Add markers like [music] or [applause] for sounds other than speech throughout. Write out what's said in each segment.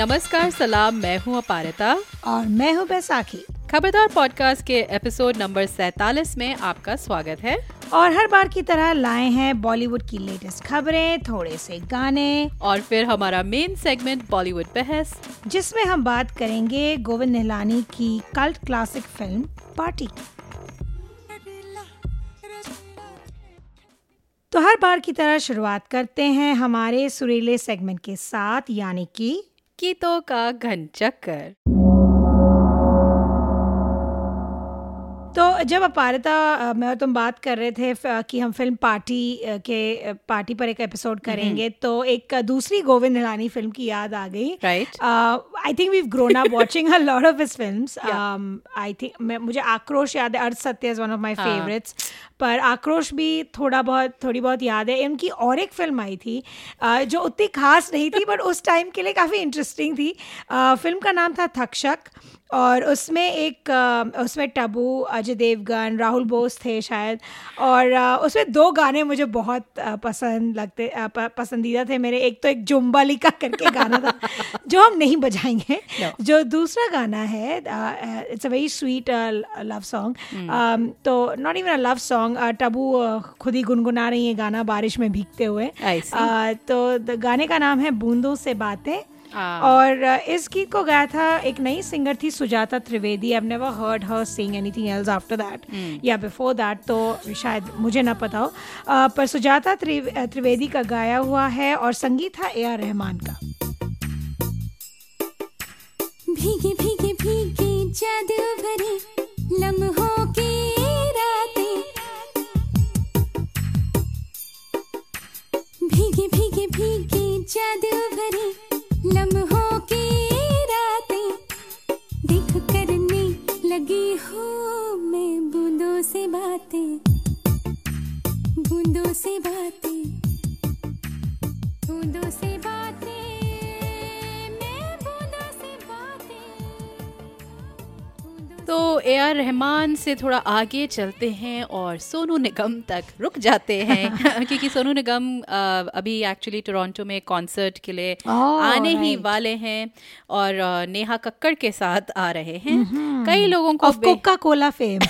नमस्कार सलाम मैं हूँ अपारिता। और मैं हूँ बैसाखी। खबरदार पॉडकास्ट के एपिसोड नंबर सैतालीस में आपका स्वागत है। और हर बार की तरह लाए हैं बॉलीवुड की लेटेस्ट खबरें थोड़े से गाने। और फिर हमारा मेन सेगमेंट बॉलीवुड बहस। जिसमें हम बात करेंगे गोविंद निहलानी की कल्ट क्लासिक फ़िल्म पार्टी तो हर बार की तरह शुरुआत करते हैं हमारे सुरीले सेगमेंट के साथ यानी कि गीतों का घन चक्कर। तो जब अपारिता मैं और तुम बात कर रहे थे कि हम फ़िल्म पार्टी के पार्टी पर एक एपिसोड करेंगे तो एक दूसरी गोविंद निलानी फ़िल्म की याद आ गई। Right I think we grown up watching a lot of his films I think मुझे आक्रोश याद है Arth Satya is one of my favourites पर आक्रोश भी थोड़ा बहुत थोड़ी बहुत याद है। उनकी और एक फ़िल्म आई थी जो उतनी खास नहीं थी बट उस टाइम के लिए काफ़ी इंटरेस्टिंग थी। फ़िल्म का नाम था थक्षक और उसमें एक उसमें टबू अजय देवगन राहुल बोस थे शायद और उसमें दो गाने मुझे बहुत पसंद लगते पसंदीदा थे मेरे। एक तो एक जुम्बाली का करके गाना था जो हम नहीं बजाएँगे no. जो दूसरा गाना है it's a very sweet love song तो not even a love song Tabu खुद ही गुनगुना रही है गाना बारिश में भीगते हुए। Uh, तो गाने का नाम है बूंदों से बातें। हाँ। और इस गीत को गाया था एक नई सिंगर थी Sujata Trivedi. I never heard her sing anything else after that या बिफोर दैट तो शायद मुझे ना पता हो। पर सुजाता त्रिवेदी का गाया हुआ है और संगीत था ए आर रहमान का। भीगे भीगे भीगे जादू भरी लम्हों जादू भरी लम्हों की रातें देख करने लगी हूँ मैं बूंदों से बातें, बूंदों से बातें, बूंदों से बातें तो ए आर रहमान से थोड़ा आगे चलते हैं और सोनू निगम तक रुक जाते हैं [laughs] क्योंकि सोनू निगम अभी एक्चुअली टोरंटो में कॉन्सर्ट के लिए oh, आने right. ही वाले हैं और नेहा कक्कड़ के साथ आ रहे हैं mm-hmm. कई लोगों को कोका कोला फेम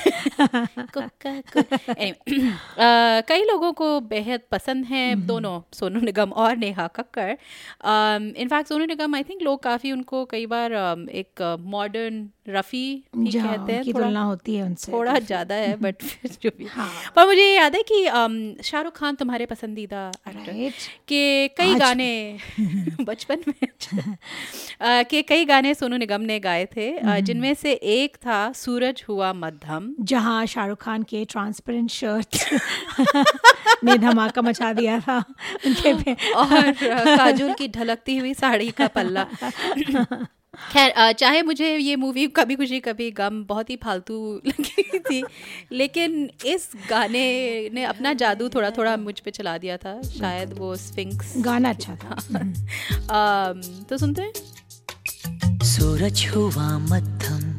कई लोगों को बेहद पसंद है mm-hmm. दोनों सोनू निगम और Neha Kakkar in fact Sonu Nigam I think लोग काफ़ी उनको कई बार एक मॉडर्न रफ़ी भी कहते हैं की तुलना होती है उनसे। थोड़ा ज़्यादा है बट [laughs] फिर जो भी। हाँ. पर मुझे याद है कि शाहरुख खान तुम्हारे पसंदीदा एक्टर के कई गाने [laughs] बचपन में के कई गाने सोनू निगम ने गाए थे। जिनमें से एक था सूरज हुआ मध्यम। जहाँ शाहरुख खान के ट्रांसपेरेंट शर्ट [laughs] ने धमाका मचा दिया था। उनके पे और काजोल की ढलकती हुई साड़ी का पल्ला। [clears throat] खैर चाहे मुझे ये मूवी कभी खुशी कभी गम बहुत ही फालतू [laughs] लगी थी लेकिन इस गाने ने अपना जादू थोड़ा थोड़ा मुझ पे चला दिया था शायद वो स्फिंक्स गाना अच्छा था। [laughs] आ, तो सुनते हैं? सूरज हुआ मध्यम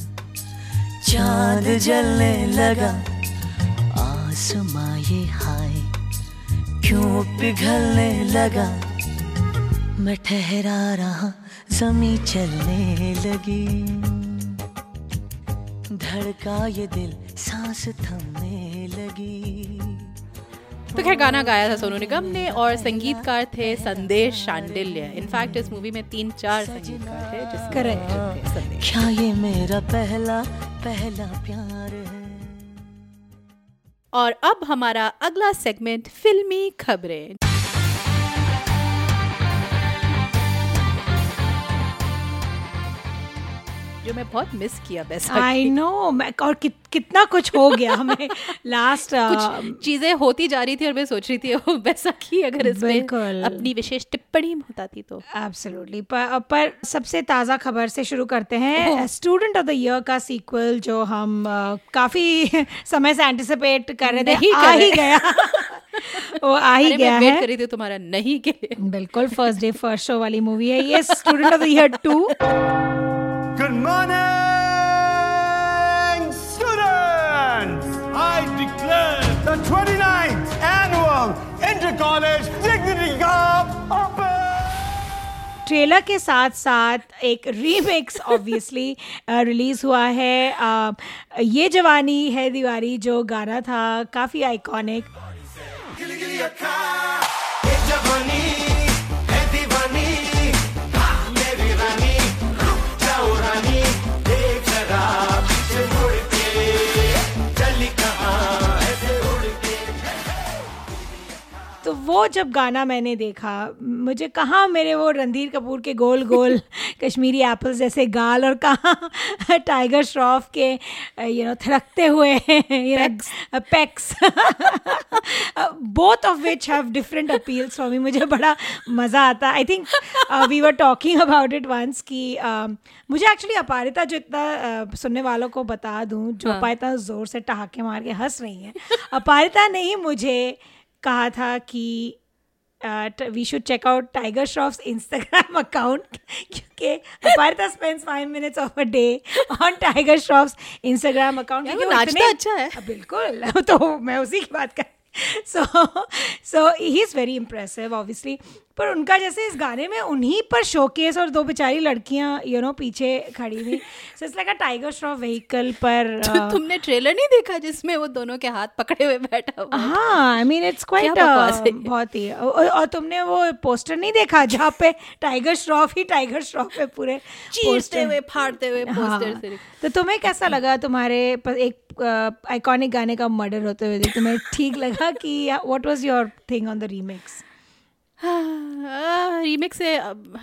चाँद जलने लगा आसमां ये हाय क्यों पिघलने लगा मैं ठहरा रहा जमी चलने लगी। धड़का ये दिल सांस थमने लगी। तो खैर गाना गाया था सोनू निगम ने और संगीतकार थे संदेश शांडिल्य। इनफैक्ट इस मूवी में तीन चार संगीतकार थे जिस करेक्ट क्या ये मेरा पहला पहला प्यार है? और अब हमारा अगला सेगमेंट फिल्मी खबरें। जो मैं बहुत मिस किया वैसा आई नो और कि, कितना कुछ हो गया हमें [laughs] लास्ट कुछ चीज़ें होती जा रही थी और मैं सोच रही थी वैसा की अगर इसमें अपनी विशेष टिप्पणी बताती तो। एब्सोल्युटली पर, पर सबसे ताज़ा खबर से शुरू करते हैं स्टूडेंट ऑफ़ द ईयर का सीक्वल जो हम काफ़ी [laughs] समय से एंटिसिपेट कर रहे थे आ ही गया। [laughs] वो आ ही गया है। करी थी तुम्हारा नहीं के बिल्कुल फ़र्स्ट डे फ़र्स्ट शो वाली मूवी है ये student of the year two Good morning, students! I declare the 29th annual Inter-College Dignity Cup open! Trailer के साथ साथ एक रीमिक्स ऑब्वियसली रिलीज़ हुआ है अ, ये जवानी है दीवारी जो गाना था काफ़ी आइकॉनिक now. तो वो जब गाना मैंने देखा मुझे कहाँ मेरे वो रणधीर कपूर के गोल गोल [laughs] कश्मीरी एप्पल्स जैसे गाल और कहाँ [laughs] टाइगर श्रॉफ के यू नो थरकते हुए pecs both of which have different appeals for me मुझे बड़ा मज़ा आता। I think we were talking about it once कि uh, मुझे एक्चुअली अपारिता जो इतना uh, सुनने वालों को बता दूँ जो हाँ। अपारिता ज़ोर से ठहाके मार के हंस रही हैं अपारिता ने ही मुझे कहा था कि we should check out Tiger Shroff's Instagram account क्योंकि Aparita spends five minutes of a day on Tiger Shroff's Instagram account क्योंकि वो नाचता अच्छा है। बिल्कुल [laughs] तो मैं उसी की बात कर so so he is very impressive obviously पर उनका जैसे इस गाने में उन्हीं पर शोकेस और दो बेचारी लड़कियाँ यू नो पीछे खड़ी हुई। So it's like a Tiger Shroff vehicle पर [laughs] तो uh, तुमने ट्रेलर नहीं देखा जिसमें वो दोनों के हाथ पकड़े हुए बैठा हुआ हाँ आई मीन इट्स क्वाइट? बहुत ही और, और तुमने वो पोस्टर नहीं देखा जहाँ पे टाइगर श्रॉफ ही टाइगर श्रॉफ है पूरे चीरते हुए फाड़ते हुए पोस्टर हाँ, से। तो तुम्हें कैसा लगा तुम्हारे एक आइकॉनिक गाने का मर्डर होते हुए? तुम्हें ठीक लगा कि what was your thing on the remix [sighs] remix से अब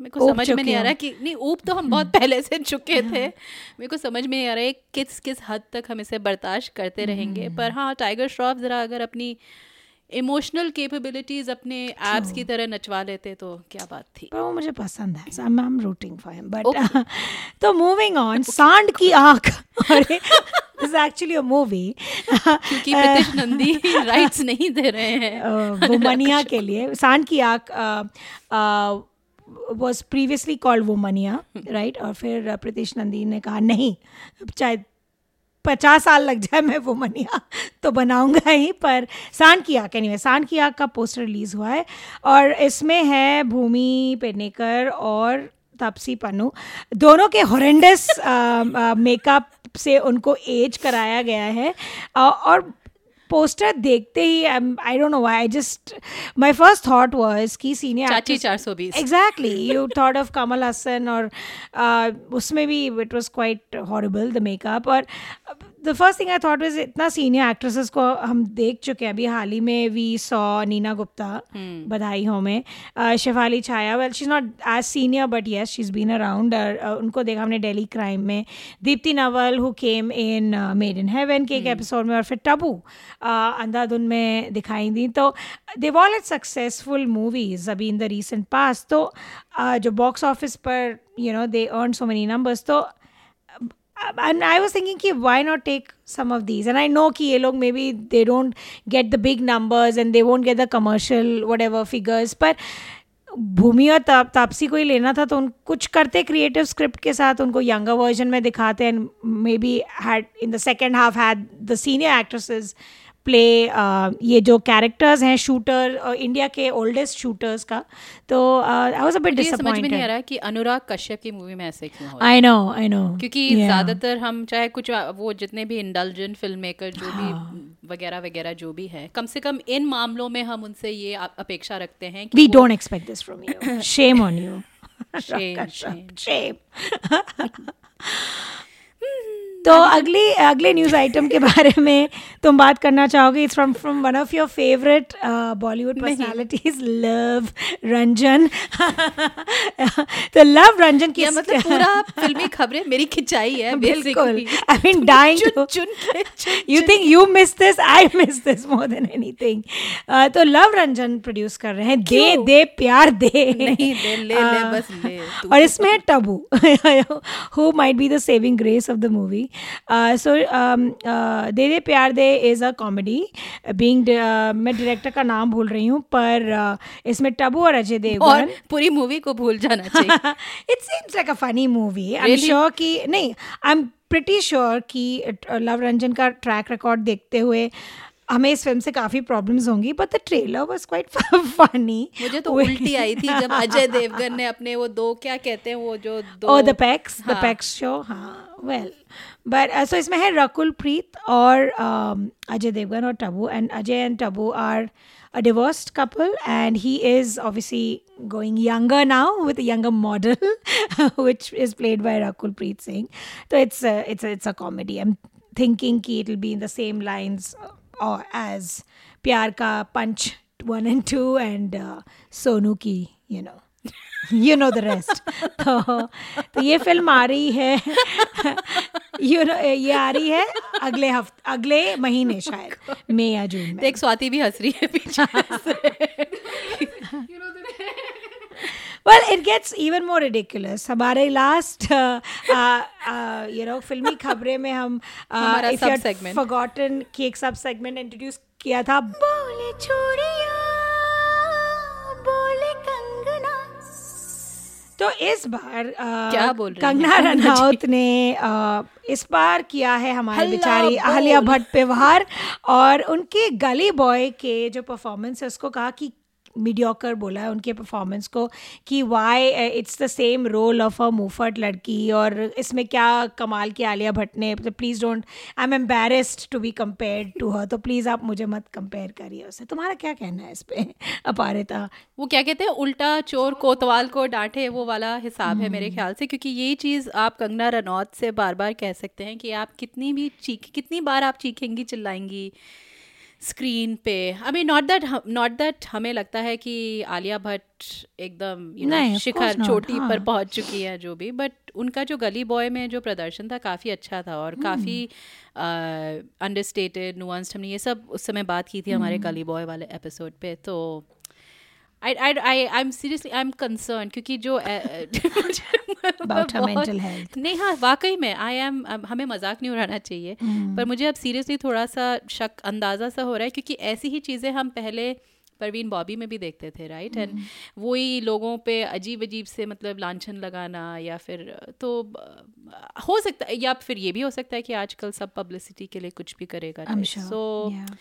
मेरे को समझ में नहीं आ हो। रहा कि नहीं ऊप तो हम बहुत पहले से चुके थे। मेरे को समझ में नहीं आ रहा है किस किस हद तक हम इसे बर्दाश्त करते रहेंगे। पर हाँ टाइगर श्रॉफ ज़रा अगर अपनी इमोशनल कैपेबिलिटीज अपने एप्स की तरह नचवा लेते तो क्या बात थी? पर वो मुझे पसंद है so I am rooting for him but तो मूविंग ऑन सांड की आँख और दिस एक्चुअली अ मूवी क्योंकि प्रीतिश नंदी राइट्स नहीं दे रहे हैं। [laughs] वुमनिया के [laughs] लिए। Saand ki Aankh was previously called Womaniya right और फिर प्रीतिश नंदी ने कहा नहीं चाहे पचास साल लग जाए मैं वो मनिया तो बनाऊँगा ही, पर सांड की आग एनीवे सान की आग का पोस्टर रिलीज़ हुआ है और इसमें है भूमि, पेडनेकर और तापसी पन्नू। दोनों के हॉरेंडस मेकअप [laughs] से उनको एज कराया गया है। और पोस्टर देखते ही I don't know I just my first thought was कि senior Chachi 420 exactly you thought of Kamal Haasan और uh, उसमें भी it was quite horrible the makeup और the first thing I thought was इतना senior actresses को हम देख चुके हैं। अभी हाल ही में वी सॉ नीना गुप्ता बधाई हो में। Shefali Chhaya well she is not as senior but yes she is been around उनको देखा हमने डेली क्राइम में। Deepti Naval who came in made in heaven के एक एपिसोड में और फिर टबू अंधाधुन में दिखाई दी। तो they all eight successful movies अभी इन द रिसेंट पास तो जो बॉक्स ऑफ़िस पर you know they earn so many numbers तो and I was thinking कि why not take some of these and I know कि ये लोग maybe they don't get the big numbers and they won't get the commercial whatever figures पर भूमि और ताप, तापसी को ही लेना था तो उन कुछ करते क्रिएटिव स्क्रिप्ट के साथ उनको यंगर वर्जन में दिखाते and maybe had in the second half had the senior actresses play ये जो कैरेक्टर्स हैं शूटर इंडिया के ओल्डेस्ट शूटर्स का तो आई वाज अ बिट ये समझ में नहीं आ रहा है कि अनुराग कश्यप की मूवी में ऐसे क्यों हो आई नो आई नो क्योंकि ज़्यादातर हम चाहे कुछ वो जितने भी इंडल्जेंट फ़िल्म मेकर जो हाँ। भी वगैरह वगैरह जो भी है कम से कम इन मामलों में हम उनसे ये अपेक्षा रखते हैं we don't expect this from you shame on shame shame shame. [laughs] [laughs] [laughs] तो अगली अगले न्यूज़ आइटम के बारे में तुम बात करना चाहोगे it's from from one of your favourite Bollywood personalities Luv Ranjan तो लव रंजन की मतलब [laughs] पूरा फिल्मी खबरें मेरी खिंचाई है [laughs] बिल्कुल। आई मीन डाइंग यू चुन के चुन you think you miss this? I miss this more than anything. Uh, तो लव रंजन प्रोड्यूस कर रहे हैं। दे दे प्यार दे। [laughs] नहीं दे ले ले Uh, बस ले और इसमें है Tabu who might be the saving grace of the movie so De De Pyaar De is a comedy being मैं डायरेक्टर का नाम भूल रही हूँ पर uh, इसमें टबू और अजय और देवगन पूरी मूवी को भूल जाना चाहिए। It seems like a funny movie I am sure कि नहीं आई एम प्रिटी श्योर कि लव रंजन का ट्रैक रिकॉर्ड देखते हुए हमें इस फ़िल्म से काफ़ी प्रॉब्लम्स होंगी but the trailer was quite funny मुझे तो उल्टी आई थी जब अजय देवगन ने अपने वो दो क्या कहते हैं वो जो दो द पैक्स द हाँ। पैक्स शो हाँ well But uh, so it's Meher Rakul Preet or um, Ajay Devgan or Tabu. And Ajay and Tabu are a divorced couple, and he is obviously going younger now with a younger model, [laughs] which is played by Rakul Preet Singh. So it's a, it's a, it's a comedy. I'm thinking ki it'll be in the same lines uh, or as Pyar Ka Punch 1 and 2 and uh, Sonu Ki, you know. You know the rest तो तो ये film आ रही है। [laughs] You no ये आ रही है अगले हफ़्ते अगले महीने शायद मई या जून में। देख स्वाति भी हंस रही है पीछे [laughs] well it gets even more ridiculous. हमारे last you know Filmi Khabrein में हम हमारा sub-segment. फॉरगॉटन कि एक सब सेगमेंट इंट्रोड्यूस किया था बोले चूड़िया तो इस बार क्या बोल रही कंगना [laughs] रनौत ने इस बार किया है हमारे बेचारी। अहल्या भट्ट पे वार और उनके गली बॉय के जो परफॉर्मेंस है उसको कहा कि मीडियोकर बोला है उनके परफॉर्मेंस को कि why it's the same role of a मुफट लड़की और इसमें क्या कमाल की आलिया भट्ट ने please don't I am embarrassed to be compared to her तो प्लीज़ आप मुझे मत कंपेयर करिए उससे तुम्हारा क्या कहना है इस पर अपारिता? वो क्या कहते हैं उल्टा चोर कोतवाल को डांटे वो वाला हिसाब है मेरे ख्याल से क्योंकि ये चीज़ आप कंगना रनौत से बार बार कह सकते हैं कि आप कितनी भी चीख कितनी बार आप चीखेंगी चिल्लाएँगी स्क्रीन पे। I mean not that not that हमें लगता है कि आलिया भट्ट एकदम you know, शिखर चोटी पर हाँ। पहुँच चुकी है जो भी बट उनका जो गली बॉय में जो प्रदर्शन था काफ़ी अच्छा था और काफ़ी अंडरस्टेटेड नुआंस्ड हमने ये सब उस समय बात की थी हमारे गली बॉय वाले एपिसोड पे तो I I I am seriously I am concern क्योंकि जो [laughs] About her mental health. नहीं हाँ वाकई में आई एम हमें मज़ाक नहीं उड़ाना चाहिए पर मुझे अब सीरियसली थोड़ा सा शक अंदाज़ा सा हो रहा है क्योंकि ऐसी ही चीज़ें हम पहले परवीन बॉबी में भी देखते थे राइट एंड वही लोगों पे अजीब अजीब से मतलब लांछन लगाना या फिर तो हो सकता है या फिर ये भी हो सकता है कि आजकल सब पब्लिसिटी के लिए कुछ भी करेगा sure, so yeah.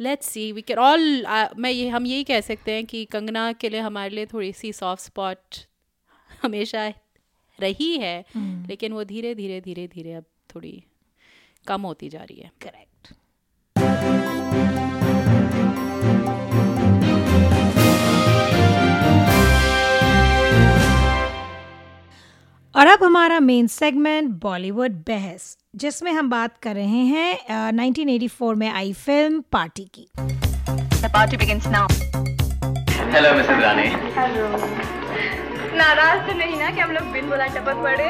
Let's see we can all मैं ये हम यही कह सकते हैं कि कंगना के लिए हमारे लिए थोड़ी सी सॉफ्ट स्पॉट हमेशा रही है लेकिन वो धीरे धीरे धीरे धीरे अब थोड़ी कम होती जा रही है। करेक्ट और अब हमारा मेन सेगमेंट बॉलीवुड बहस जिसमें हम बात कर रहे हैं uh, 1984 में आई फ़िल्म पार्टी की। The party begins now. Hello Mrs Rani नाराज़ तो नहीं ना कि हम लोग बिन बोला टपक पड़े।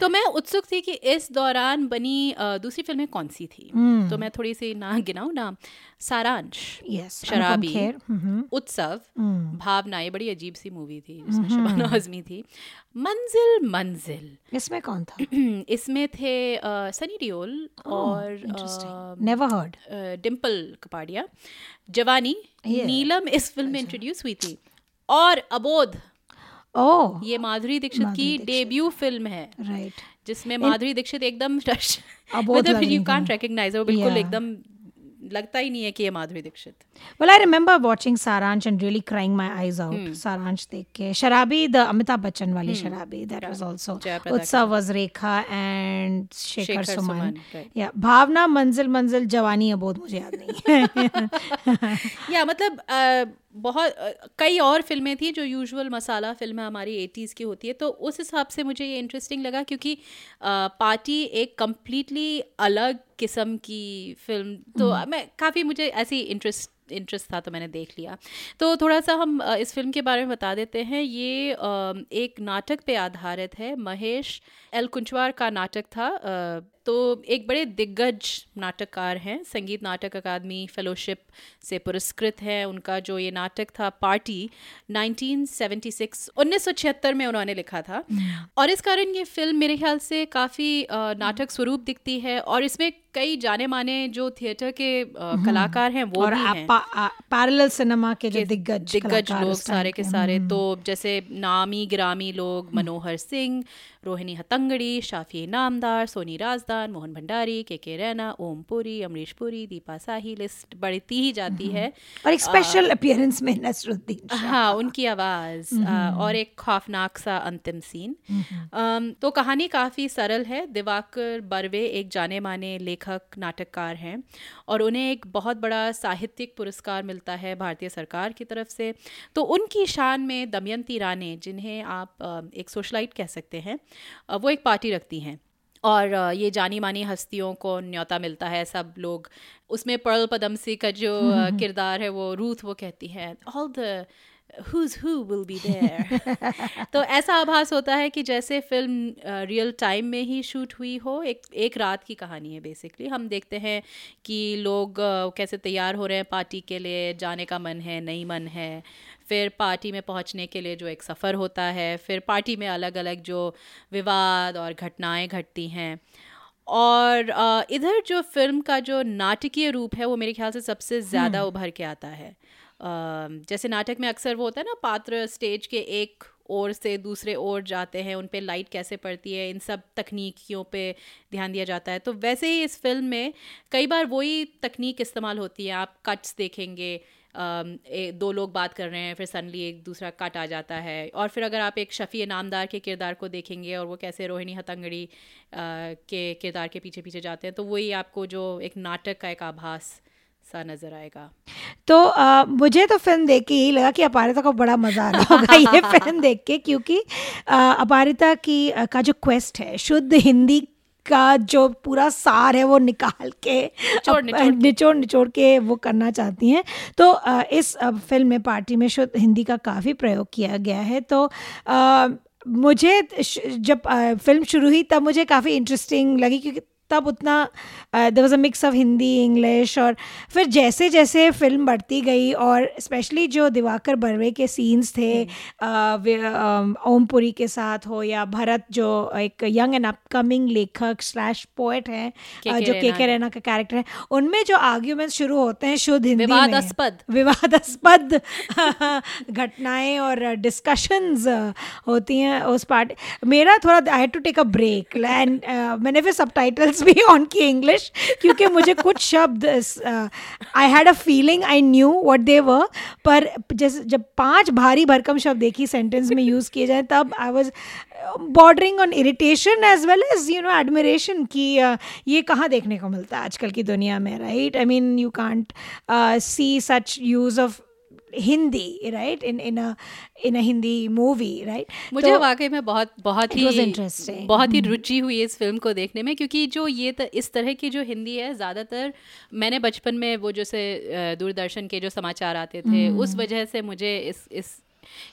तो मैं उत्सुक थी कि इस दौरान बनी दूसरी फ़िल्में कौन सी थी? तो मैं थोड़ी सी ना गिनाऊं ना। सारांश यस शराबी हम्म, उत्सव भावना ये बड़ी अजीब सी मूवी थी जिसमें शबाना आजमी थी। मंजिल मंजिल। इसमें कौन था? [clears throat] इसमें थे सनी देओल और नेवर हर्ड डिम्पल कपाड़िया जवानी नीलम इस फ़िल्म में इंट्रोड्यूस हुई थी। और अबोध ओह। ये माधुरी दीक्षित की डेब्यू फ़िल्म है। Right right. जिसमें माधुरी दीक्षित एकदम मतलब यू कांट। रिकग्नाइज वो बिल्कुल. एकदम लगता ही नहीं है कि ये Madhuri Dixit. Well, I remember watching Saransh and really crying my eyes out. Saransh देख के। शराबी द अमिताभ बच्चन वाली शराबी that was also जयाप्रदा उत्सव was Rekha and Shekhar Suman yeah. भावना मंजिल मंजिल जवानी अबोध मुझे याद नहीं या [laughs] मतलब अ, बहुत कई और फ़िल्में थी जो यूजुअल मसाला फ़िल्में हमारी एटीज़ की होती है तो उस हिसाब से मुझे ये इंटरेस्टिंग लगा क्योंकि अ, पार्टी एक कम्प्लीटली अलग किस्म की फ़िल्म तो मैं काफ़ी मुझे ऐसी इंटरेस्ट इंटरेस्ट था तो मैंने देख लिया। तो थोड़ा सा हम इस फ़िल्म के बारे में बता देते हैं ये एक नाटक पे आधारित है महेश एल कुंचवार का नाटक था तो एक बड़े दिग्गज नाटककार हैं संगीत नाटक अकादमी फेलोशिप से पुरस्कृत हैं। उनका जो ये नाटक था पार्टी 1976 1976 में उन्होंने लिखा था। और इस कारण ये फ़िल्म मेरे ख्याल से काफ़ी नाटक स्वरूप दिखती है और इसमें कई जाने माने जो थिएटर के अ, कलाकार हैं वो और भी हैं। पा- आ- parallel cinema के जो दिग्गज दिग्गज लोग सारे के के, सारे। तो जैसे नामी गिरामी लोग मनोहर सिंह रोहिणी हतंगड़ी शाफी नामदार Soni Razdan Mohan Bhandari K K Raina Om Puri Amrish Puri Deepa Sahi list बढ़ती ही जाती है। और एक स्पेशल अपियरेंस में नसरुद्दीन हाँ उनकी आवाज़ और एक खौफनाक सा अंतिम सीन तो कहानी काफ़ी सरल है। दिवाकर बर्वे एक जाने माने लेखक नाटककार हैं और उन्हें एक बहुत बड़ा साहित्यिक पुरस्कार मिलता है भारतीय सरकार की तरफ़ से। तो उनकी शान में दमयंती राणे जिन्हें आप एक सोशलाइट कह सकते हैं वो एक पार्टी रखती हैं। और ये जानी मानी हस्तियों को न्योता मिलता है सब लोग। उसमें पर्ल पदमसी का जो [laughs] किरदार है वो रूथ वो कहती है all the who's who will be there. [laughs] तो ऐसा आभास होता है कि जैसे फ़िल्म रियल टाइम में ही शूट हुई हो एक एक रात की कहानी है बेसिकली। हम देखते हैं कि लोग कैसे तैयार हो रहे हैं पार्टी के लिए जाने का मन है नहीं मन है। फिर पार्टी में पहुँचने के लिए जो एक सफ़र होता है फिर पार्टी में अलग अलग जो विवाद और घटनाएँ घटती हैं। और इधर जो फ़िल्म का जो नाटकीय रूप है वो मेरे ख्याल से सबसे ज़्यादा उभर के आता है। जैसे नाटक में अक्सर वो होता है ना पात्र स्टेज के एक ओर से दूसरे ओर जाते हैं उन पे लाइट कैसे पड़ती है इन सब तकनीकियों पे ध्यान दिया जाता है। तो वैसे ही इस फ़िल्म में कई बार वही तकनीक इस्तेमाल होती है आप कट्स देखेंगे अम, ए, दो लोग बात कर रहे हैं फिर सडनली एक दूसरा कट आ जाता है। और फिर अगर आप एक शफ़ी नामदार के किरदार को देखेंगे और वो कैसे रोहिणी हतंगड़ी के किरदार के पीछे पीछे जाते हैं तो वही आपको जो एक नाटक का एक आभास सा नज़र आएगा। तो अ, मुझे तो फ़िल्म देख के यही लगा कि अपारिता को बड़ा मज़ा आ रहा होगा ये [laughs] फ़िल्म देख के क्योंकि अ, अपारिता की अ, का जो क्वेस्ट है शुद्ध हिंदी का जो पूरा सार है वो निकाल के निचोड़- निचोड़ निचोड़ के वो करना चाहती हैं। तो इस फ़िल्म में पार्टी में शुद्ध हिंदी का काफ़ी प्रयोग किया गया है। तो मुझे जब फ़िल्म शुरू हुई तब मुझे काफ़ी इंटरेस्टिंग लगी क्योंकि तब उतना देर was a mix of Hindi English और फिर जैसे जैसे फ़िल्म बढ़ती गई और स्पेशली जो दिवाकर बर्वे के सीन्स थे अम, ओमपुरी के साथ हो या भरत जो एक यंग एंड अपकमिंग लेखक स्लैश पोएट हैं जो के के रैना का कैरेक्टर है उनमें जो आर्ग्यूमेंट्स शुरू होते हैं शुद्ध हिंदी विवादास्पद। विवादास्पद [laughs] घटनाएँ और डिस्कशंस होती हैं उस पार्ट मेरा थोड़ा I had to take a break and मैंने फिर भी ऑन किए इंग्लिश क्योंकि मुझे कुछ शब्द I had a feeling I knew what they were पर जैसे जब पाँच भारी भरकम शब्द एक ही सेंटेंस में यूज़ किए जाए तब I was bordering on irritation as well as you know admiration कि ये कहाँ देखने को मिलता है आजकल की दुनिया में right I mean you can't see such use of Hindi right in in in a Hindi movie right मुझे वाकई में बहुत बहुत ही इंटरेस्टिंग बहुत ही रुचि हुई इस फ़िल्म को देखने में क्योंकि जो ये त, इस तरह की जो हिंदी है ज़्यादातर मैंने बचपन में वो जैसे दूरदर्शन के जो समाचार आते थे उस वजह से मुझे इस इस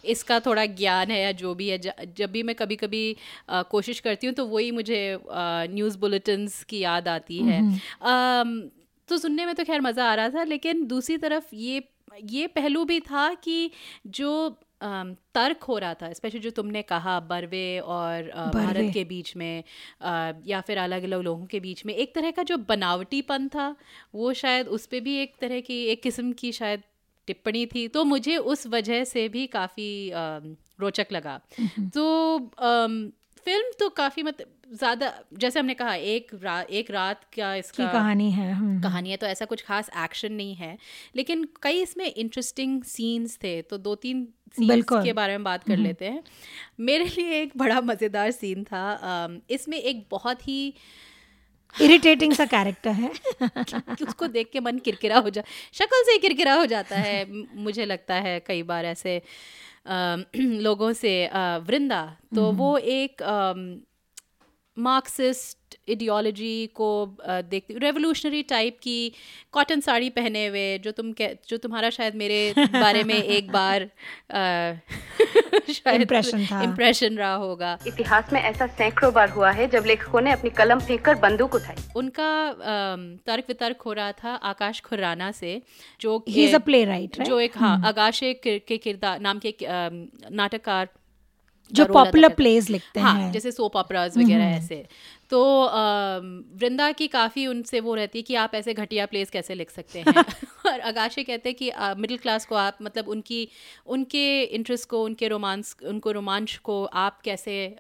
इसका थोड़ा ज्ञान है या जो भी है जब भी मैं कभी कभी अ, कोशिश करती हूँ तो वही मुझे न्यूज़ बुलेटिन्स की याद आती है। अम, तो सुनने में तो खैर मज़ा आ रहा था लेकिन दूसरी तरफ़ ये ये पहलू भी था कि जो तर्क हो रहा था स्पेशली जो तुमने कहा बर्वे और भारत के बीच में या फिर अलग अलग लोगों के बीच में एक तरह का जो बनावटीपन था वो शायद उस पर भी एक तरह की एक किस्म की शायद टिप्पणी थी। तो मुझे उस वजह से भी काफ़ी रोचक लगा। तो अम, फ़िल्म तो काफ़ी मतलब ज़्यादा जैसे हमने कहा एक रा, एक रात का इसका कहानी है हम्म। कहानी है तो ऐसा कुछ खास एक्शन नहीं है। लेकिन कई इसमें इंटरेस्टिंग सीन्स थे तो दो तीन सीन्स के बारे में बात कर लेते हैं। मेरे लिए एक बड़ा मज़ेदार सीन था इसमें एक बहुत ही इरिटेटिंग सा कैरेक्टर है। कि [laughs] उसको देख के मन किरकिरा हो जा शक्ल से ही किरकिरा हो जाता है मुझे लगता है कई बार ऐसे। [clears throat] लोगों से वृंदा। तो वो एक मार्क्सिस्ट इडियोलॉजी को देखती रेवोल्यूशनरी टाइप की कॉटन साड़ी पहने हुए जो तुम कह जो तुम्हारा शायद मेरे बारे में एक [laughs] बार [laughs] था। इम्प्रेशन रहा होगा। इतिहास में ऐसा सैकड़ों बार हुआ है जब लेखकों ने अपनी कलम फेंक कर बंदूक उठाई। उनका तर्क वितर्क हो रहा था आकाश खुराना से जो प्ले राइट जो एक हाँ अगाशे किर- के किरदार नाम के एक, नाटककार जो पॉपुलर प्लेस प्लेज लिखते हाँ हैं। जैसे सोप ऑपराज वगैरह ऐसे। तो वृंदा की काफ़ी उनसे वो रहती है कि आप ऐसे घटिया प्लेस कैसे लिख सकते हैं? [laughs] और अगाशे कहते हैं कि मिडिल क्लास को आप मतलब उनकी उनके इंटरेस्ट को उनके रोमांस उनको रोमांच को आप कैसे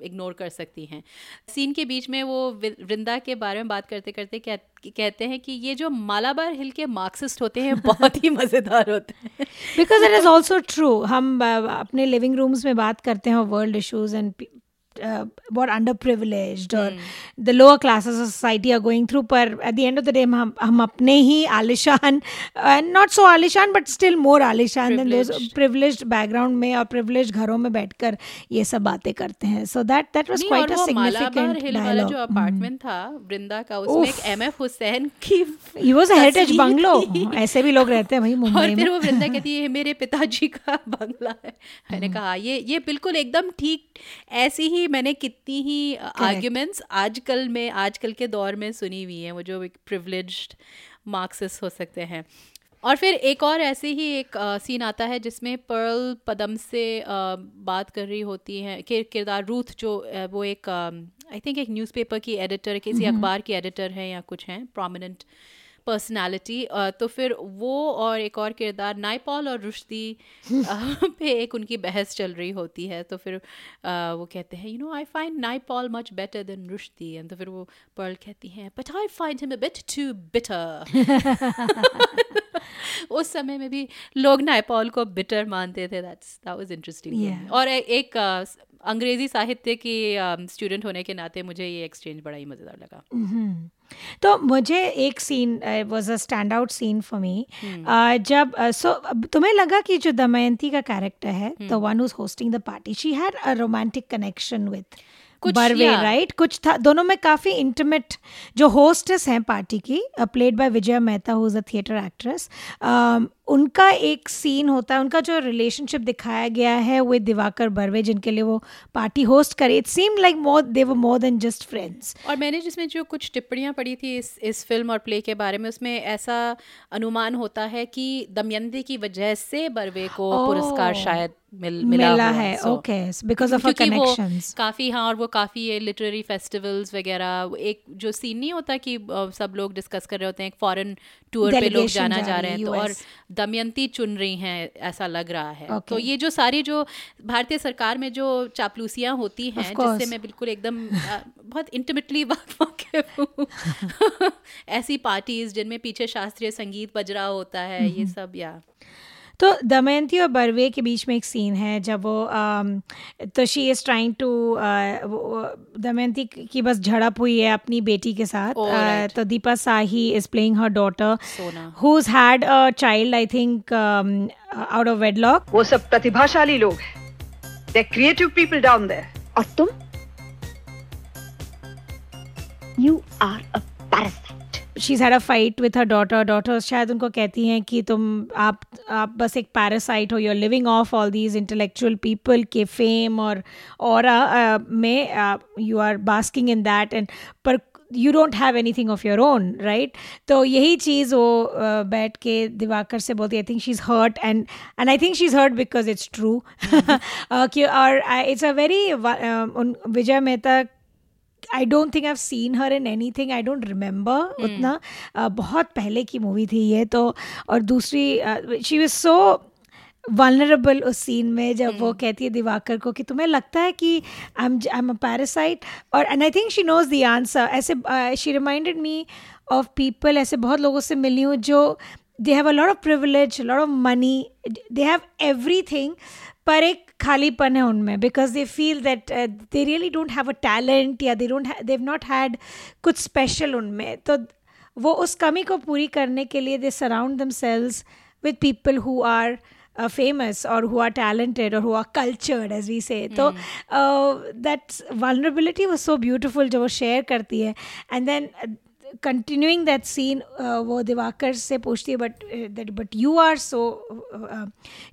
इग्नोर कर सकती हैं। सीन के बीच में वो वृंदा के बारे में बात करते करते कह, कहते हैं कि ये जो मालाबार हिल के मार्क्सिस्ट होते हैं बहुत ही [laughs] मज़ेदार होते हैं। Because it is also true हम अपने लिविंग रूम्स में बात करते हैं वर्ल्ड इशूज एंड बहुत अंडर प्रिविलेज और the lower classes of society are going through पर at the end of the day हम हम अपने ही आलिशान नॉट सो आलिशान बट स्टिल मोर आलिशान देन दोज Privileged. बैकग्राउंड में और प्रिविलेज्ड घरों में बैठकर ये सब बातें करते हैं सो दैट दैट वाज नहीं, क्वाइट और अ वो मालाबार सिग्निफिकेंट हिल वाला जो अपार्टमेंट था वृंदा का उसमें एक एम एफ़ हुसैन की ही वाज अ हेरिटेज तस्वीर बंगलो [laughs] ऐसे भी लोग रहते हैं भाई मुंबई और में। फिर वो वृंदा कहती है "ये मेरे पिताजी का [laughs] बंगला है। मैंने कहा ये ये बिल्कुल एकदम ठीक ऐसी ही मैंने कितनी ही आर्ग्यूमेंट्स आजकल में आजकल के दौर में सुनी हुई हैं वो जो एक प्रिविलेज्ड मार्क्सिस्ट हो सकते हैं। और फिर एक और ऐसे ही एक आ, सीन आता है जिसमें पर्ल पदम से अ, बात कर रही होती है कि किरदार रूथ जो अ, वो एक आई थिंक एक न्यूज़पेपर की एडिटर किसी अखबार की एडिटर है या कुछ हैं प्रोमिनेंट पर्सनालिटी तो फिर वो और एक और किरदार नाइपॉल और रुश्दी अ, [laughs] पे एक उनकी बहस चल रही होती है। तो फिर वो कहते हैं you know I find Naipaul much better than Rushdie. And तो फिर वो पर्ल कहती हैं but I find him a bit too bitter उस समय में भी लोग नाइपॉल को बिटर मानते थे। दैट्स दैट वाज इंटरेस्टिंग और ए- एक अंग्रेज़ी साहित्य की स्टूडेंट होने के नाते मुझे ये एक्सचेंज बड़ा ही मज़ेदार लगा। हम्म। तो मुझे एक scene was a stand out scene for me जब सो तुम्हें लगा कि जो दमयंती का कैरेक्टर है the one who's hosting the party she had a romantic connection with कुछ, बर्वे. राइट कुछ था दोनों में काफ़ी इंटीमेट जो होस्टेस हैं पार्टी की played by Vijaya Mehta who is a theatre actress उनका एक सीन होता है उनका जो रिलेशनशिप दिखाया गया है विद दिवाकर बर्वे जिनके लिए वो पार्टी होस्ट करे it seem like more they were more than just friends और मैंने जिसमें जो कुछ टिप्पणियाँ पढ़ी थी इस इस फ़िल्म और प्ले के बारे में उसमें ऐसा अनुमान होता है कि दमयंती की वजह से बर्वे को Oh. पुरस्कार शायद मिल मिला, मिला है ओके बिकॉज़ ऑफ़ वो कनेक्शंस काफ़ी हाँ और वो काफ़ी ये लिटरेरी फेस्टिवल्स वगैरह एक जो सीन नहीं होता कि सब लोग डिस्कस कर रहे होते हैं एक फॉरेन टूर पे लोग जाना जा रहे है तो और दमयंती चुन रही हैं ऐसा लग रहा है। Okay. तो ये जो सारी जो भारतीय सरकार में जो चापलूसियाँ होती हैं जिससे मैं बिल्कुल एकदम बहुत इंटीमेटली [laughs] वाकिफ हूँ। [laughs] ऐसी पार्टीज़ जिनमें पीछे शास्त्रीय संगीत बज रहा होता है ये सब या तो दमयंती और बर्वे के बीच में एक सीन है जब वो um, तो she is trying to Damayanti की बस झड़प हुई है अपनी बेटी के साथ। Oh, Uh, right. तो Deepa Sahi is playing her daughter Sona. who's had a child i think um, out of wedlock वो सब प्रतिभाशाली लोग हैं। They creative people down there और तुम? You are a parasite she's had a fight with her daughter daughter शायद उनको कहती हैं कि तुम आप आप बस एक पैरासाइट हो your living off all these intellectual people के फेम और और में you are basking in that and पर you don't have anything of your own right तो यही चीज़ वो बैठ के दिवाकर से बोलती I think she is hurt and and I think she is hurt because it's true और it's a very it's a very Vijaya Mehta I don't think I've seen her in anything I don't remember उतना uh, बहुत पहले की movie थी ये तो और दूसरी शी वॉज़ सो वनरेबल उस सीन में जब वो कहती है दिवाकर को कि तुम्हें लगता है कि I am I am a parasite और and I think she knows the answer ऐसे she reminded me of people ऐसे बहुत लोगों से मिली हूँ जो they have a lot of privilege lot of money they have everything पर एक खालीपन है उनमें because they feel that they really don't have a talent या they don't they've not had कुछ स्पेशल उनमें। तो वो उस कमी को पूरी करने के लिए they surround themselves with people who are famous और हु आर टैलेंटेड और who are cultured as we say तो that vulnerability was so beautiful जो वो शेयर करती है। And then continuing that scene वो दिवाकर से पूछती है but that but you are so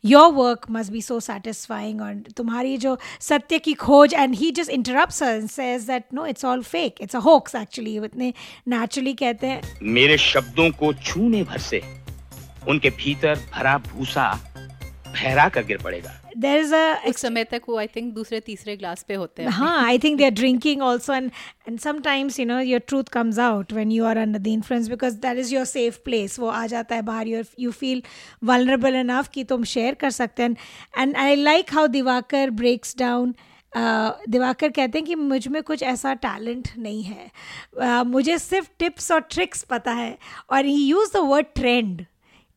your work must be so satisfying और तुम्हारी जो सत्य की खोज and he just interrupt says that no it's all fake it's a hoax actually इतने नेचुरली कहते हैं। मेरे शब्दों को छूने भर से उनके भीतर भरा भूसा फहरा कर गिर पड़ेगा। देर इज़ अस तक वो आई थिंक दूसरे तीसरे ग्लास पे होते हैं। हाँ I think they are drinking also and and sometimes you know your truth comes out when you are under the influence because that is your safe place वो आ जाता है बाहर you're you feel vulnerable enough कि तुम share कर सकते हैं। And I like how Diwakar breaks down Diwakar कहते हैं कि मुझमें कुछ ऐसा टैलेंट नहीं है। uh, मुझे सिर्फ़ टिप्स और ट्रिक्स पता है। और he use the word trend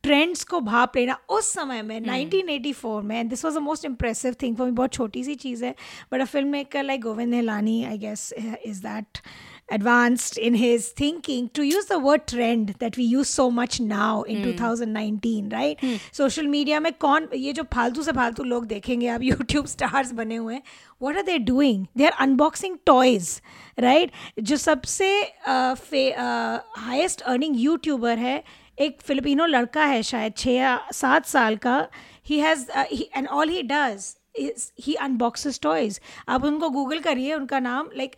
trends को भाप लेना उस समय में 1984 में this was the most impressive thing for me बहुत छोटी सी चीज़ है but a film maker like Govind Nihalani I guess is that advanced in his thinking to use the word trend that we use so much now in 2019 right? social media में कौन ये जो फालतू से फालतू लोग देखेंगे आप [laughs] यूट्यूब स्टार्स बने हुए हैं what are they doing? They are unboxing toys right? जो सबसे हाईएस्ट अर्निंग यूट्यूबर है एक फिलिपिनो लड़का है शायद छः या सात साल का। He has and all he does he unboxes toys आप उनको गूगल करिए, उनका नाम like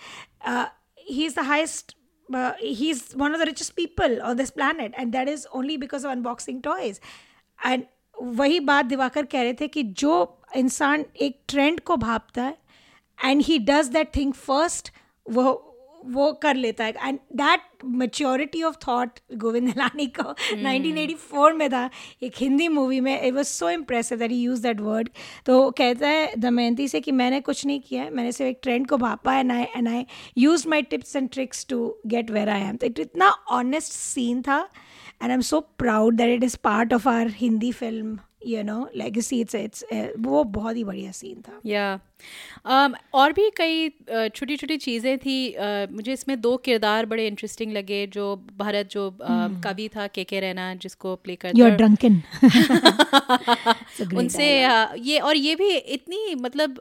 he is the highest he is one of the richest people on this planet and that is only because of unboxing toys and वही बात दिवाकर कह रहे थे कि जो इंसान एक ट्रेंड को भापता है and he does that thing first वो वो कर लेता है। And that maturity of thought Govind Nihalani को 1984 में था एक हिंदी मूवी में it was so impressive that he use that word तो कहता है दमयंती से कि मैंने कुछ नहीं किया है मैंने सिर्फ़ एक ट्रेंड को भापा and I and I use my tips and tricks to get where I am तो इट इतना ऑनेस्ट सीन था and I am so proud that it is part of our Hindi film you know legacy it's it's वो बहुत ही बढ़िया scene था। या um, और भी कई छोटी छोटी चीज़ें थी uh, मुझे इसमें दो किरदार बड़े इंटरेस्टिंग लगे जो भारत जो uh, कवि था के के रैना जिसको प्ले कर यू आर ड्रंकन उनसे uh, ये और ये भी इतनी मतलब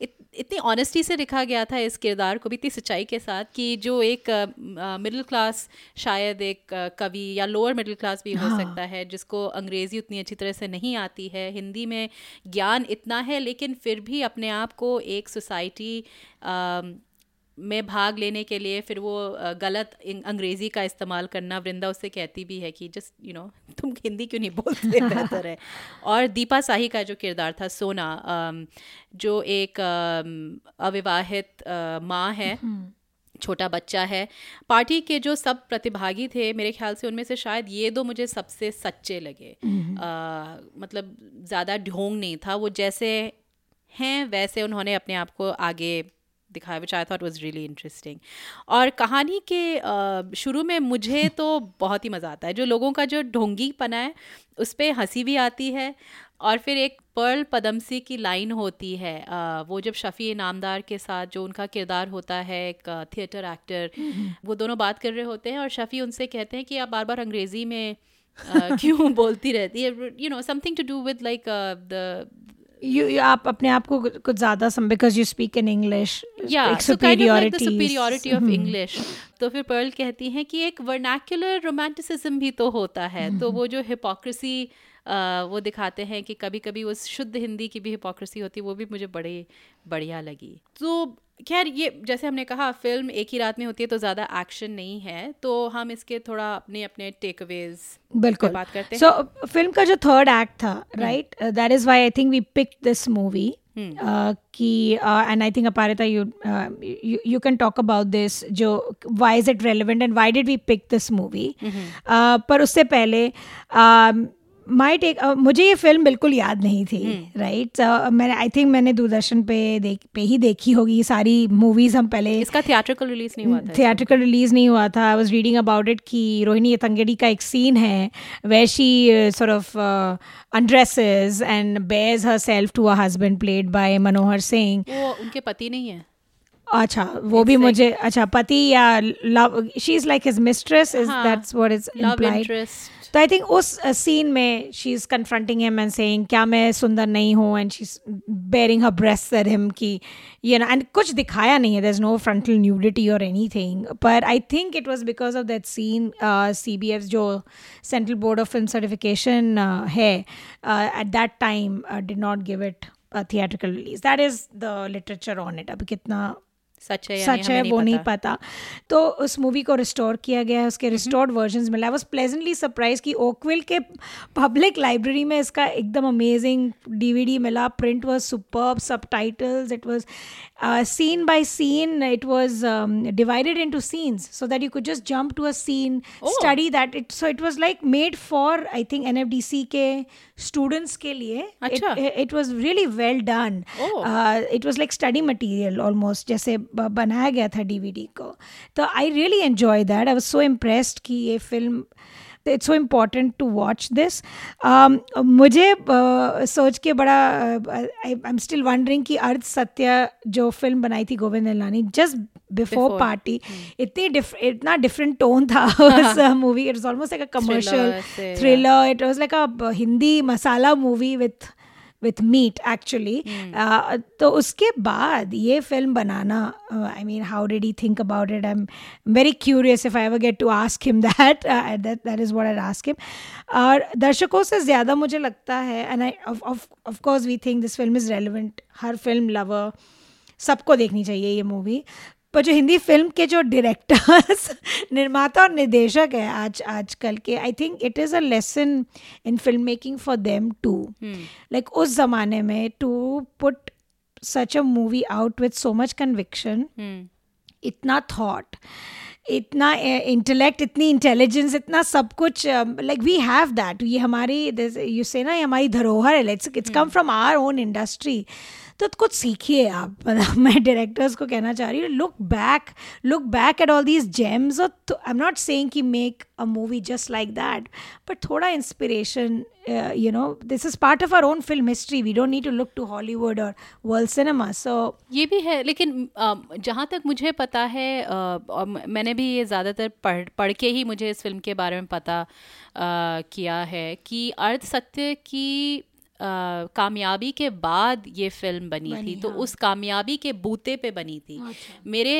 इत, इतनी ऑनेस्टी से लिखा गया था इस किरदार को भी इतनी सच्चाई के साथ कि जो एक मिडिल uh, क्लास शायद एक uh, कवि या लोअर मिडिल क्लास भी हाँ. हो सकता है जिसको अंग्रेज़ी उतनी अच्छी तरह से नहीं आती है हिंदी में ज्ञान इतना है लेकिन फिर भी अपने आप को एक सोसाइटी में भाग लेने के लिए फिर वो गलत अंग्रेज़ी का इस्तेमाल करना वृंदा उससे कहती भी है कि जस्ट यू नो तुम हिंदी क्यों नहीं बोलते? [laughs] बेहतर है और दीपा शाही का जो किरदार था सोना जो एक अविवाहित माँ है छोटा बच्चा है पार्टी के जो सब प्रतिभागी थे मेरे ख्याल से उनमें से शायद ये दो मुझे सबसे सच्चे लगे। आ, मतलब ज़्यादा ढोंग नहीं था वो जैसे हैं वैसे उन्होंने अपने आप को आगे दिखाया which I thought was really interesting और कहानी के शुरू में मुझे [laughs] तो बहुत ही मज़ा आता है। जो लोगों का जो ढोंगी पना है उस पर हँसी भी आती है और फिर एक पर्ल पदमसी की लाइन होती है। आ, वो जब शफ़ी इनामदार के साथ जो उनका किरदार होता है एक थिएटर एक्टर वो दोनों बात कर रहे होते हैं और शफ़ी उनसे कहते हैं कि आप बार बार अंग्रेज़ी में uh, [laughs] क्यों बोलती रहती है? You know something to do with like the you आप अपने आप को कुछ ज़्यादा some because you speak in English या सुपीरियोरिटी सुपीरियोरिटी ऑफ़ इंग्लिश तो फिर पर्ल कहती हैं कि एक वर्नैक्युलर रोमांटिसिज्म भी तो होता है तो वो जो हिपोक्रेसी वो दिखाते हैं कि कभी कभी उस शुद्ध हिंदी की भी हिपोक्रेसी होती है वो भी मुझे बड़े बढ़िया लगी। तो खैर ये जैसे हमने कहा फ़िल्म एक ही रात में होती है तो ज़्यादा एक्शन नहीं है। तो हम इसके थोड़ा अपने अपने टेक अवेज बिल्कुल। बात करते हैं। सो so, फ़िल्म का जो थर्ड एक्ट था right that is why I think we pick this movie कि and I think Aparita you you can talk about this जो why is it relevant and why did we pick this movie पर उससे पहले uh, माई take uh, मुझे ये film बिल्कुल याद नहीं थी राइट right? so, मैंने आई थिंक मैंने दूरदर्शन पे देख पे ही देखी होगी सारी मूवीज़ हम पहले इसका थिएट्रिकल रिलीज़ नहीं हुआ था थिएट्रिकल रिलीज़ नहीं हुआ था। I was reading about it कि रोहिणी तंगेड़ी का एक सीन है where she sort of undresses and bares herself to a husband played by Manohar Singh वो उनके पति नहीं है? अच्छा वो भी मुझे अच्छा पति या love she is like his mistress is that's what is implied तो आई थिंक उस सीन में she is confronting him and saying क्या मैं सुंदर नहीं हूँ? And she is baring her breast at him की यू नो एंड कुछ दिखाया नहीं है there is no frontal nudity और एनी थिंग पर I think it was because of that scene C B F जो central board of film certification है at that time did not give it theatrical release that is the literature on it अभी कितना सच है सच है वो नहीं पता। तो उस मूवी को रिस्टोर किया गया है उसके रिस्टोर्ड वर्जन मिला। वाज प्लेजेंटली सरप्राइज़ कि ओकविल के पब्लिक लाइब्रेरी में इसका एकदम अमेजिंग डीवीडी मिला। Print was superb subtitles it was scene by scene it was divided into scenes so that you could just jump to a scene study that it so it was like made for I think NFDC के students के लिए। It was really well done it was like study material almost जैसे बनाया गया था DVD को। तो I really enjoy that I was so impressed कि ये film it's so important to watch this मुझे uh, सोच के बड़ा आई एम स्टिल वंडरिंग कि अर्थ सत्य जो फ़िल्म बनाई थी Govind Nihalani just before party इतनी डिफ इतना डिफरेंट टोन था [laughs] उस movie it almost like a commercial thriller it thriller. Like a Hindi masala movie masala movie meat with meat actually. Uh, तो उसके बाद ये film banana I mean how did he think about it I am very curious if I ever get to ask him that that that is what I ask him और दर्शकों से ज़्यादा मुझे लगता है and I of course we think this film is relevant her film lover सबको देखनी चाहिए ये मूवी पर जो हिंदी फ़िल्म के जो डायरेक्टर्स [laughs] निर्माता और निर्देशक है आज आजकल के I think it is a lesson in film making for them to like उस जमाने में to put such a movie out with so much conviction इतना थॉट इतना इंटेलेक्ट इतनी इंटेलिजेंस इतना सब कुछ लाइक वी हैव दैट ये हमारी यू से ना ये हमारी धरोहर है it's it's come from our own industry तो कुछ सीखिए आप। [laughs] मतलब मैं डायरेक्टर्स को कहना चाह रही हूँ look back look back at all these gems और आई एम नॉट सेइंग कि make a movie just like that but थोड़ा inspiration you know this is part of our own film history we don't need to look to Hollywood और world cinema so ये भी है, लेकिन जहाँ तक मुझे पता है और मैंने भी ये ज़्यादातर पढ़ पढ़ के ही मुझे इस फ़िल्म के बारे में पता किया है कि अर्थ सत्य की कामयाबी के बाद ये फ़िल्म बनी, बनी थी हाँ। तो उस कामयाबी के बूते पे बनी थी। अच्छा। मेरे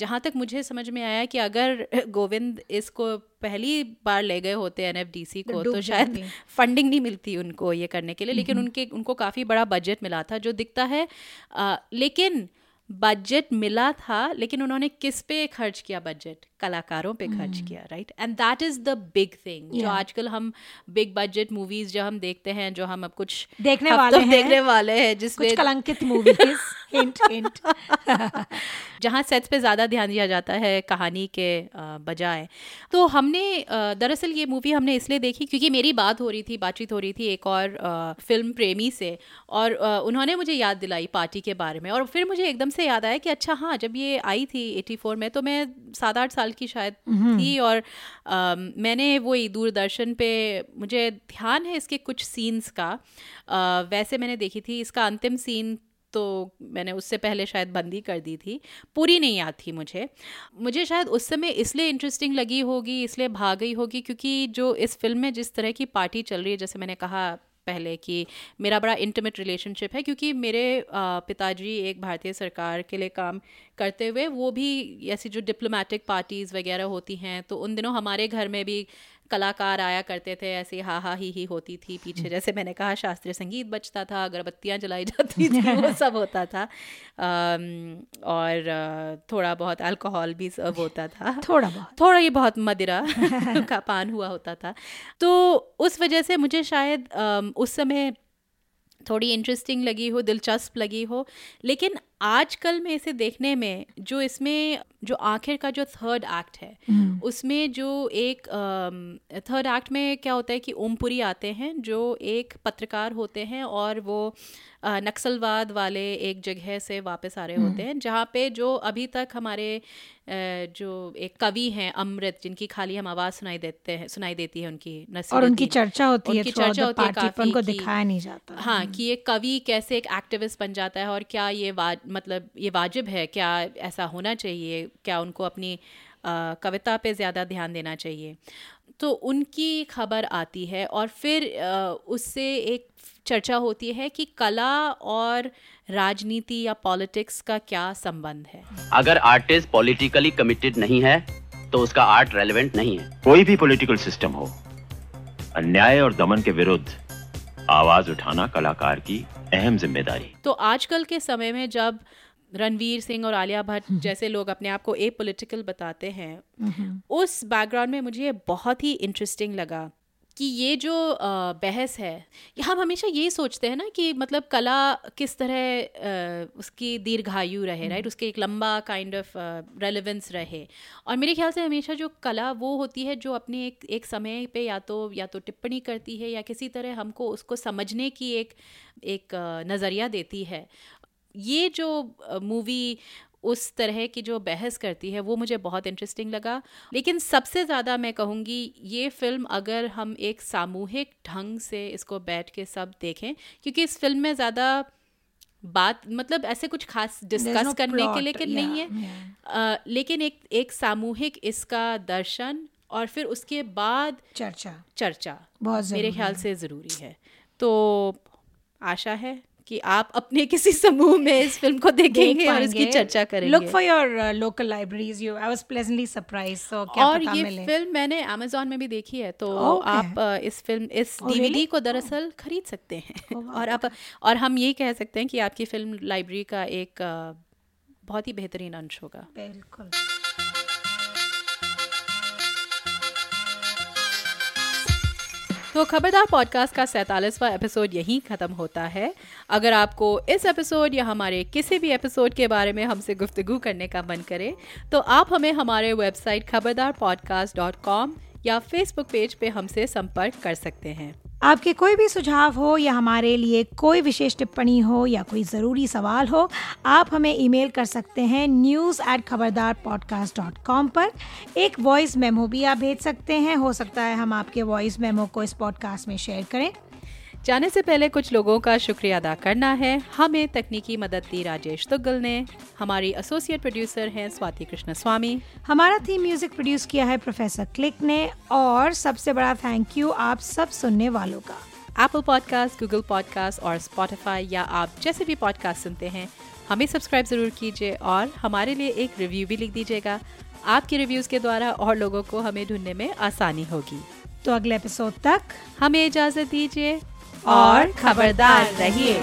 जहाँ तक मुझे समझ में आया कि अगर गोविंद इसको पहली बार ले गए होते एन एफ़ डी सी को तो शायद फंडिंग नहीं मिलती उनको ये करने के लिए। लेकिन उनके उनको काफ़ी बड़ा बजट मिला था जो दिखता है लेकिन बजट मिला था लेकिन उन्होंने किस पे खर्च किया बजट कलाकारों पे खर्च किया right and that is the big thing जो आजकल हम बिग बजट मूवीज़ जो हम देखते हैं जो हम अब कुछ देखने वाले [laughs] हैं। देखने वाले हैं जिसमें कलंकित मूवीज़ हिंट हिंट जहाँ सेट्स पे ज़्यादा ध्यान दिया जाता है कहानी के बजाय। तो हमने दरअसल ये मूवी हमने इसलिए देखी क्योंकि मेरी बात हो रही थी बातचीत हो रही थी एक और फ़िल्म प्रेमी से और उन्होंने मुझे याद दिलाई पार्टी के बारे में और फिर मुझे एकदम से याद आया कि अच्छा हाँ जब ये आई थी 84 में तो मैं सात आठ साल की शायद थी और अम, मैंने वही दूरदर्शन पे मुझे ध्यान है इसके कुछ सीन्स का। अ, वैसे मैंने देखी थी इसका अंतिम सीन तो मैंने उससे पहले शायद बंदी कर दी थी। पूरी नहीं याद थी मुझे। मुझे शायद उस समय इसलिए इंटरेस्टिंग लगी होगी इसलिए भाग गई होगी क्योंकि जो इस फ़िल्म में जिस तरह की पार्टी चल रही है जैसे मैंने कहा पहले कि मेरा बड़ा इंटीमेट रिलेशनशिप है, क्योंकि मेरे पिताजी एक भारतीय सरकार के लिए काम करते हुए वो भी ऐसी जो डिप्लोमेटिक पार्टीज़ वगैरह होती हैं तो उन दिनों हमारे घर में भी कलाकार आया करते थे ऐसे हा हा ही ही होती थी पीछे। जैसे मैंने कहा शास्त्रीय संगीत बजता था अगरबत्तियाँ जलाई जाती थी वो [laughs] सब होता था। और थोड़ा बहुत अल्कोहल भी सब होता था। थोड़ा बहुत। थोड़ा ही बहुत मदिरा [laughs] का पान हुआ होता था। तो उस वजह से मुझे शायद उस समय थोड़ी इंटरेस्टिंग लगी हो दिलचस्प लगी हो लेकिन आजकल में इसे देखने में जो इसमें जो आखिर का जो थर्ड एक्ट है उसमें जो एक थर्ड uh, एक्ट में क्या होता है कि ओमपुरी आते हैं जो एक पत्रकार होते हैं और वो अ, नक्सलवाद वाले एक जगह से वापस आ रहे होते हैं जहाँ पे जो अभी तक हमारे अ, जो एक कवि हैं अमृत जिनकी खाली हम आवाज़ सुनाई देते हैं सुनाई देती है उनकी और उनकी चर्चा होती है चर्चा होती है काफ़ी दिखाया नहीं जाता। हाँ कि ये कवि कैसे एक एक्टिविस्ट बन जाता है और क्या ये मतलब ये वाजिब है क्या ऐसा होना चाहिए? क्या उनको अपनी कविता पे ज़्यादा ध्यान देना चाहिए? तो उनकी खबर आती है और फिर उससे एक चर्चा होती है कि कला और राजनीति या पॉलिटिक्स का क्या संबंध है। अगर आर्टिस्ट पॉलिटिकली कमिटेड नहीं है तो उसका आर्ट रेलेवेंट नहीं है। कोई भी पॉलिटिकल सिस्टम हो अन्याय और दमन के विरुद्ध आवाज़ उठाना कलाकार की अहम ज़िम्मेदारी। तो आजकल के समय में जब रणवीर सिंह और आलिया भट्ट जैसे लोग अपने आप को ए पोलिटिकल बताते हैं उस बैकग्राउंड में मुझे ये बहुत ही इंटरेस्टिंग लगा। कि ये जो बहस है हम हमेशा ये सोचते हैं ना कि मतलब कला किस तरह उसकी दीर्घायु रहे राइट उसके एक लंबा काइंड ऑफ़ रेलेवेंस रहे। और मेरे ख्याल से हमेशा जो कला वो होती है जो अपने एक एक समय पे या तो या तो टिप्पणी करती है या किसी तरह हमको उसको समझने की एक एक नज़रिया देती है। ये जो मूवी उस तरह की जो बहस करती है वो मुझे बहुत इंटरेस्टिंग लगा। लेकिन सबसे ज़्यादा मैं कहूँगी ये फ़िल्म अगर हम एक सामूहिक ढंग से इसको बैठ के सब देखें क्योंकि इस फ़िल्म में ज़्यादा बात मतलब ऐसे कुछ खास डिस्कस no करने plot, के लिए yeah, नहीं है। अ, लेकिन एक एक सामूहिक इसका दर्शन और फिर उसके बाद चर्चा। चर्चा बहुत मेरे ख्याल से ज़रूरी है। तो आशा है कि आप अपने किसी समूह में इस फ़िल्म को देखेंगे और इसकी चर्चा करेंगे look for your local libraries you I was pleasantly surprise so क्या और पता ये मिले फ़िल्म मैंने अमेजोन में भी देखी है तो Okay. आप अ, इस फ़िल्म इस Oh, really? को दरअसल oh. खरीद सकते हैं oh, [laughs] wow. और आप और हम ये कह सकते हैं कि आपकी फ़िल्म लाइब्रेरी का एक अ, बहुत ही बेहतरीन अंश होगा बिल्कुल तो खबरदार पॉडकास्ट का सैंतालीसवां एपिसोड यहीं ख़त्म होता है। अगर आपको इस एपिसोड या हमारे किसी भी एपिसोड के बारे में हमसे गुफ्तु करने का मन करे तो आप हमें हमारे वेबसाइट खबरदार या फेसबुक पेज पे हमसे संपर्क कर सकते हैं। आपके कोई भी सुझाव हो या हमारे लिए कोई विशेष टिप्पणी हो या कोई ज़रूरी सवाल हो, आप हमें ईमेल कर सकते हैं news at Khabardar podcast dot com पर। एक वॉइस मेमो भी आप भेज सकते हैं। हो सकता है हम आपके वॉइस मेमो को इस पॉडकास्ट में शेयर करें। जाने से पहले कुछ लोगों का शुक्रिया अदा करना है। हमें तकनीकी मदद दी राजेश तुगल ने। हमारी एसोसिएट प्रोड्यूसर हैं स्वाति कृष्ण स्वामी हमारा थीम म्यूज़िक प्रोड्यूस किया है प्रोफेसर क्लिक ने और सबसे बड़ा थैंक यू आप सब सुनने वालों का। एप्पल पॉडकास्ट गूगल पॉडकास्ट और स्पॉटिफाई या आप जैसे भी पॉडकास्ट सुनते हैं हमें सब्सक्राइब ज़रूर कीजिए और हमारे लिए एक रिव्यू भी लिख दीजिएगा। आपके रिव्यूज़ के द्वारा और लोगों को हमें ढूँढने में आसानी होगी। तो अगले एपिसोड तक हमें इजाज़त दीजिए। और खबरदार रहिए।